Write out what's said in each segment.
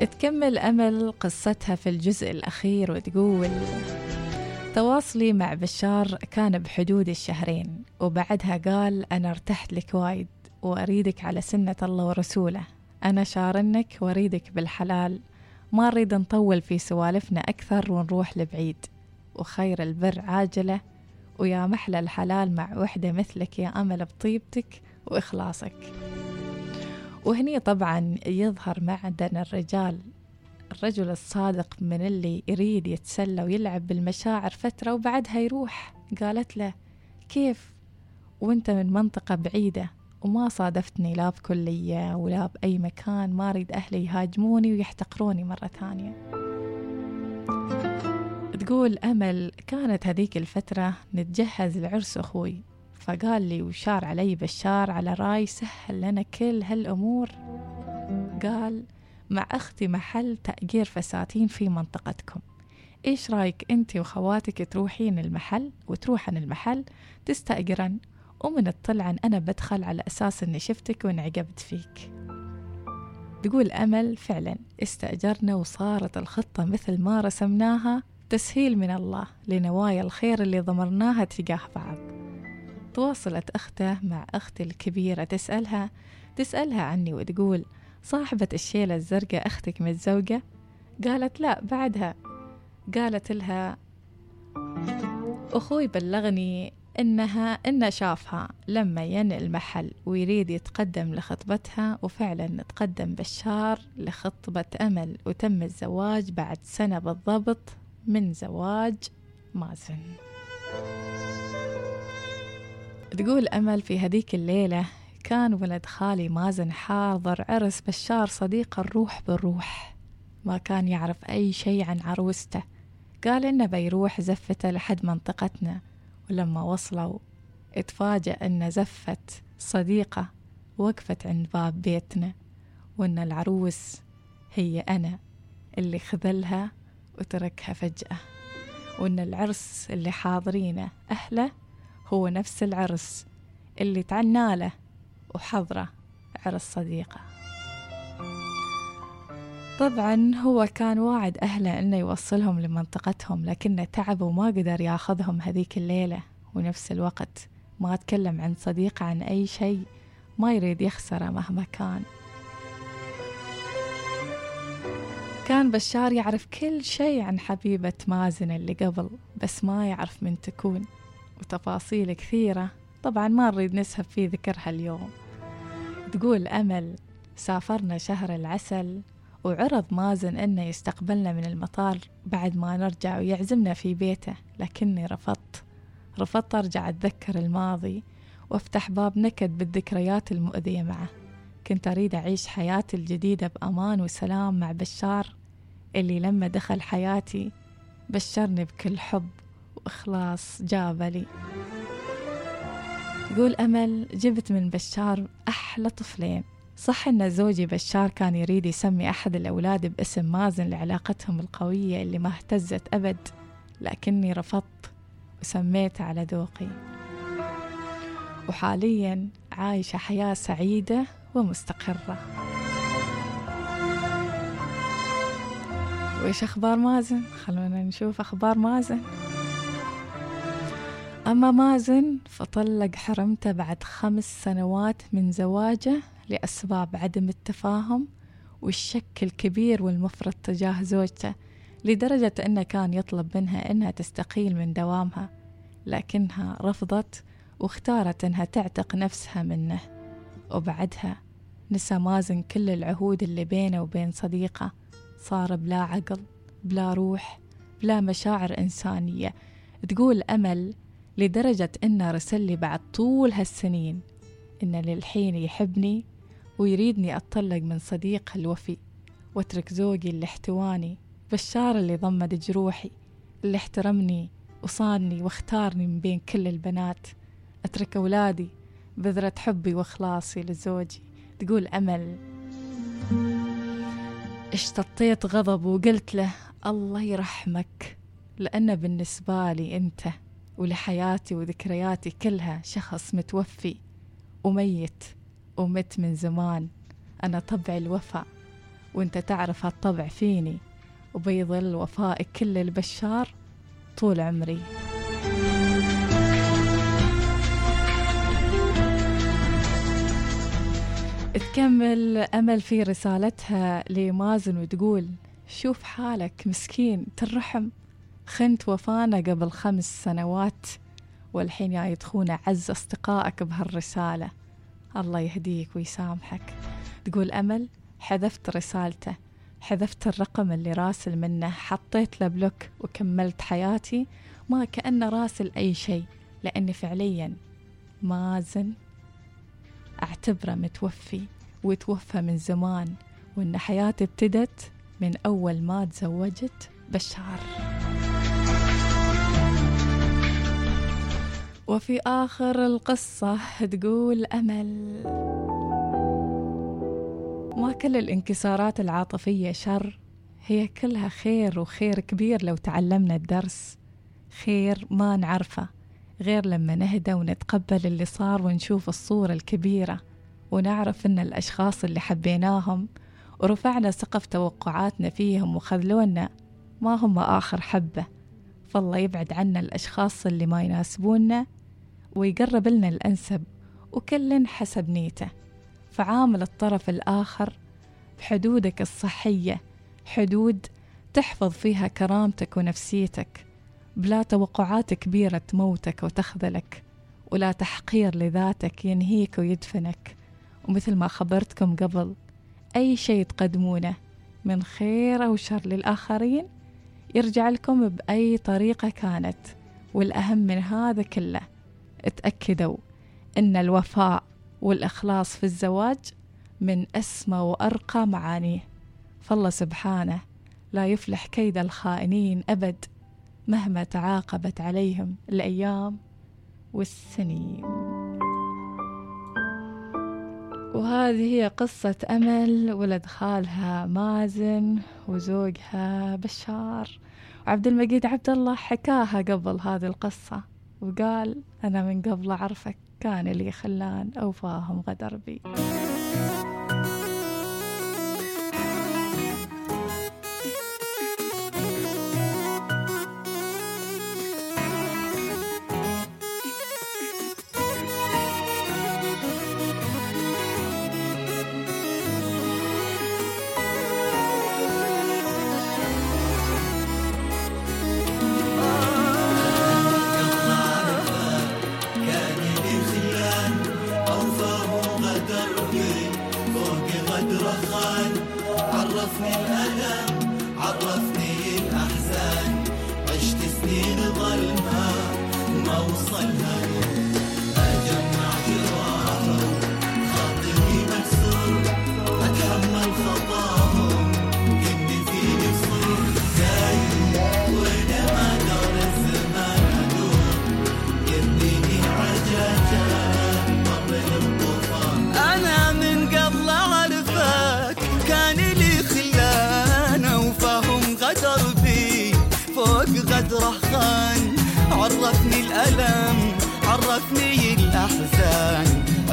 تكمل أمل قصتها في الجزء الأخير وتقول تواصلي مع بشار كان بحدود الشهرين وبعدها قال أنا ارتحت لك وايد وأريدك على سنة الله ورسوله. أنا شارنك وأريدك بالحلال. ما نريد نطول في سوالفنا أكثر ونروح لبعيد. وخير البر عاجلة ويا محلى الحلال مع وحدة مثلك يا أمل بطيبتك وإخلاصك. وهني طبعا يظهر معدن الرجال الرجل الصادق من اللي يريد يتسلى ويلعب بالمشاعر فترة وبعدها يروح. قالت له كيف؟ وأنت من منطقة بعيدة وما صادفتني لا بكلية ولا بأي مكان ما أريد أهلي يهاجموني ويحتقروني مرة ثانية. تقول أمل كانت هذيك الفترة نتجهز لعرس أخوي. فقال لي وشار علي بشار على راي سهل لنا كل هالأمور. قال مع أختي محل تأجير فساتين في منطقتكم. إيش رأيك أنت وخواتك تروحين المحل وتروحن المحل تستأجرن؟ ومن الطلعن أنا بدخل على أساس أني شفتك وانعجبت فيك. تقول أمل فعلا استأجرنا وصارت الخطة مثل ما رسمناها تسهيل من الله لنوايا الخير اللي ضمرناها تجاه بعض. تواصلت أختة مع أختي الكبيرة تسألها تسألها عني وتقول صاحبة الشيلة الزرقاء أختك متزوجة؟ قالت لا بعدها قالت لها أخوي بلغني إنها إنه شافها لما ين المحل ويريد يتقدم لخطبتها وفعلا تقدم بشار لخطبة أمل وتم الزواج بعد سنة بالضبط من زواج مازن تقول أمل في هذيك الليلة. كان ولد خالي مازن حاضر عرس بشار صديق الروح بالروح ما كان يعرف أي شيء عن عروسته. قال إنه بيروح زفته لحد منطقتنا. ولما وصلوا اتفاجأ إن زفة صديقة وقفت عند باب بيتنا. وإن العروس هي أنا اللي خذلها وتركها فجأة. وإن العرس اللي حاضرينه أهله هو نفس العرس اللي تعناله وحضره عرس صديقه. طبعا هو كان واعد أهله إنه يوصلهم لمنطقتهم لكنه تعب وما قدر ياخذهم هذيك الليلة. ونفس الوقت ما تكلم عن صديقه عن أي شيء ما يريد يخسره مهما كان. كان بشار يعرف كل شيء عن حبيبة مازن اللي قبل بس ما يعرف من تكون. وتفاصيل كثيرة. طبعا ما نريد نسهب في ذكرها اليوم. تقول أمل سافرنا شهر العسل وعرض مازن أنه يستقبلنا من المطار بعد ما نرجع ويعزمنا في بيته لكني رفضت. رفضت أرجع أتذكر الماضي وأفتح باب نكد بالذكريات المؤذية معه. كنت أريد أعيش حياتي الجديدة بأمان وسلام مع بشار اللي لما دخل حياتي بشرني بكل حب. وإخلاص جاب لي. تقول أمل جبت من بشار أحلى طفلين. صح أن زوجي بشار كان يريد يسمي أحد الأولاد باسم مازن لعلاقتهم القوية اللي ما اهتزت أبد لكني رفضت وسميته على ذوقي. وحاليا عايشة حياة سعيدة ومستقرة. وإيش أخبار مازن؟ خلونا نشوف أخبار مازن. أما مازن فطلق حرمته بعد خمس سنوات من زواجه لأسباب عدم التفاهم والشك الكبير والمفرط تجاه زوجته لدرجة أنه كان يطلب منها أنها تستقيل من دوامها لكنها رفضت واختارت أنها تعتق نفسها منه. وبعدها نسى مازن كل العهود اللي بينه وبين صديقه صار بلا عقل بلا روح بلا مشاعر إنسانية. تقول أمل لدرجة إنه رسل لي بعد طول هالسنين إنه للحين يحبني ويريدني أتطلق من صديق الوفي وأترك زوجي اللي احتواني بشار اللي ضمد جروحي اللي احترمني وصاني واختارني من بين كل البنات. أترك أولادي بذرة حبي وإخلاصي لزوجي. تقول أمل. اشتطيت غضب وقلت له الله يرحمك لأن بالنسبة لي أنت ولحياتي وذكرياتي كلها شخص متوفي وميت ومت من زمان. أنا طبعي الوفاء وأنت تعرف هالطبع فيني وبيظل وفائك كل البشار طول عمري. تكمل أمل في رسالتها لمازن وتقول شوف حالك مسكين ترحم. خنت وفانا قبل خمس سنوات والحين جاي تخون أعز أصدقائك بهالرسالة. الله يهديك ويسامحك. تقول أمل حذفت رسالته حذفت الرقم اللي راسل منه حطيت له بلوك وكملت حياتي. ما كأنه راسل أي شيء لأني فعليا مازن أعتبره متوفي وتوفى من زمان وإن حياتي ابتدت من أول ما تزوجت بشار. وفي آخر القصة تقول أمل. ما كل الانكسارات العاطفية شر هي كلها خير وخير كبير لو تعلمنا الدرس. خير ما نعرفه غير لما نهدى ونتقبل اللي صار ونشوف الصورة الكبيرة ونعرف إن الأشخاص اللي حبيناهم ورفعنا سقف توقعاتنا فيهم وخذلونا ما هم آخر حبة. فالله يبعد عنا الأشخاص اللي ما يناسبونا ويقرب لنا الأنسب وكل حسب نيته فعامل الطرف الآخر بحدودك الصحية حدود تحفظ فيها كرامتك ونفسيتك بلا توقعات كبيرة تموتك وتخذلك ولا تحقير لذاتك ينهيك ويدفنك. ومثل ما خبرتكم قبل أي شيء تقدمونه من خير أو شر للآخرين يرجع لكم بأي طريقة كانت والأهم من هذا كله اتأكدوا أن الوفاء والإخلاص في الزواج من أسمى وأرقى معانيه. فالله سبحانه لا يفلح كيد الخائنين أبد مهما تعاقبت عليهم الأيام والسنين. وهذه هي قصة أمل ولد خالها مازن وزوجها بشار. وعبد المجيد عبد الله حكاها قبل هذه القصة. وقال أنا من قبل أعرفك كان لي خلان أوفاهم غدر بي.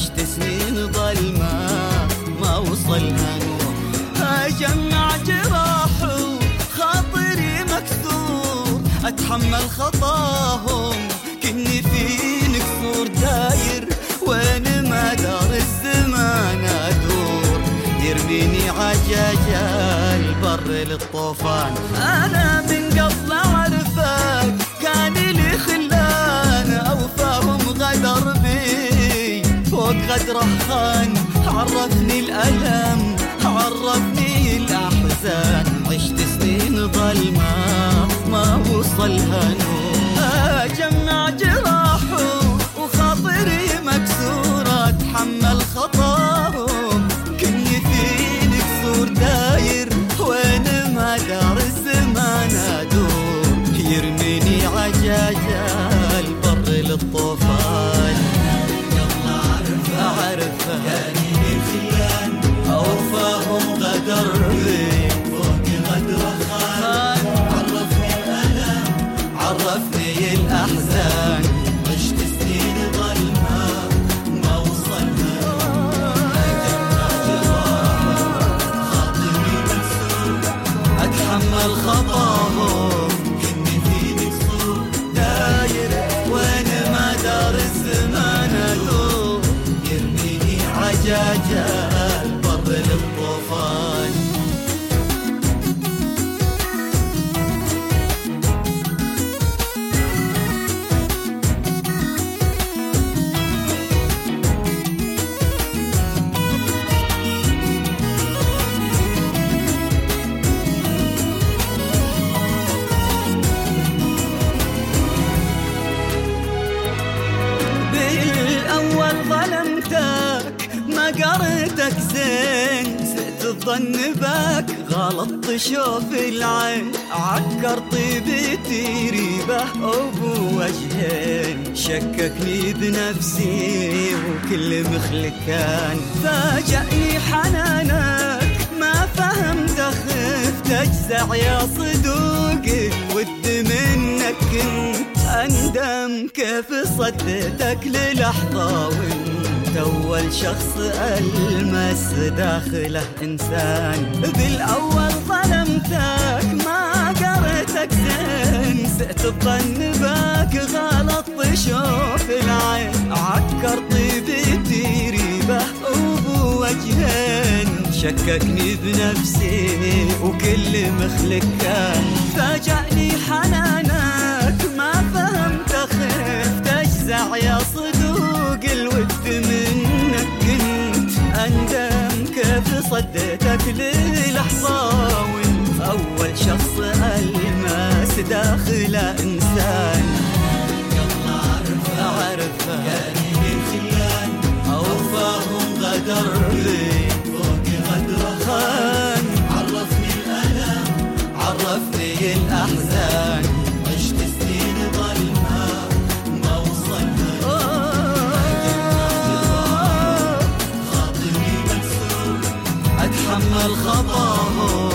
عشت سنين ظلمة ما وصلها نور. أجمع جراح خاطري مكسور. أتحمل خطاهم كني في نكسور. داير وين ما دار الزمان أدور. يرميني عجاج البر للطوفان. أنا عرفني الألم عرفني الأحزان عشت سنين ظلمة ما وصلها نور زي الأحزان عشت سنين ظلمة ما وصلنا أجمع جراحة خاطري مكسور أتحمل خطاهم كني فيني قصور داير وين ما دار الزمان أدور. يرميني عجاجة البطل الطوفان. اول ظلمتك ما قريتك زين سئت الظن بك غلطت شوف العين عكر طيبتي ريبه ابو وجهين شككني بنفسي وكل مخلكان فاجأني حنانك ما فهمت خفت أجزع يا صدوقي ود منك كنت كيف صدتك للحظة وانت أول شخص ألمس داخله إنسان. بالأول ظلمتك ما قريتك زين. سئت الظن باك غلط شوف العين. عكر طيبتي ريبه ابو وجهين شككني بنفسي وكل مخلك كان فاجأني حنانك يا صدوق الود منك كنت اندم كيف صديتك للحظة وانت أول شخص ألماس داخل انسان الخطا هون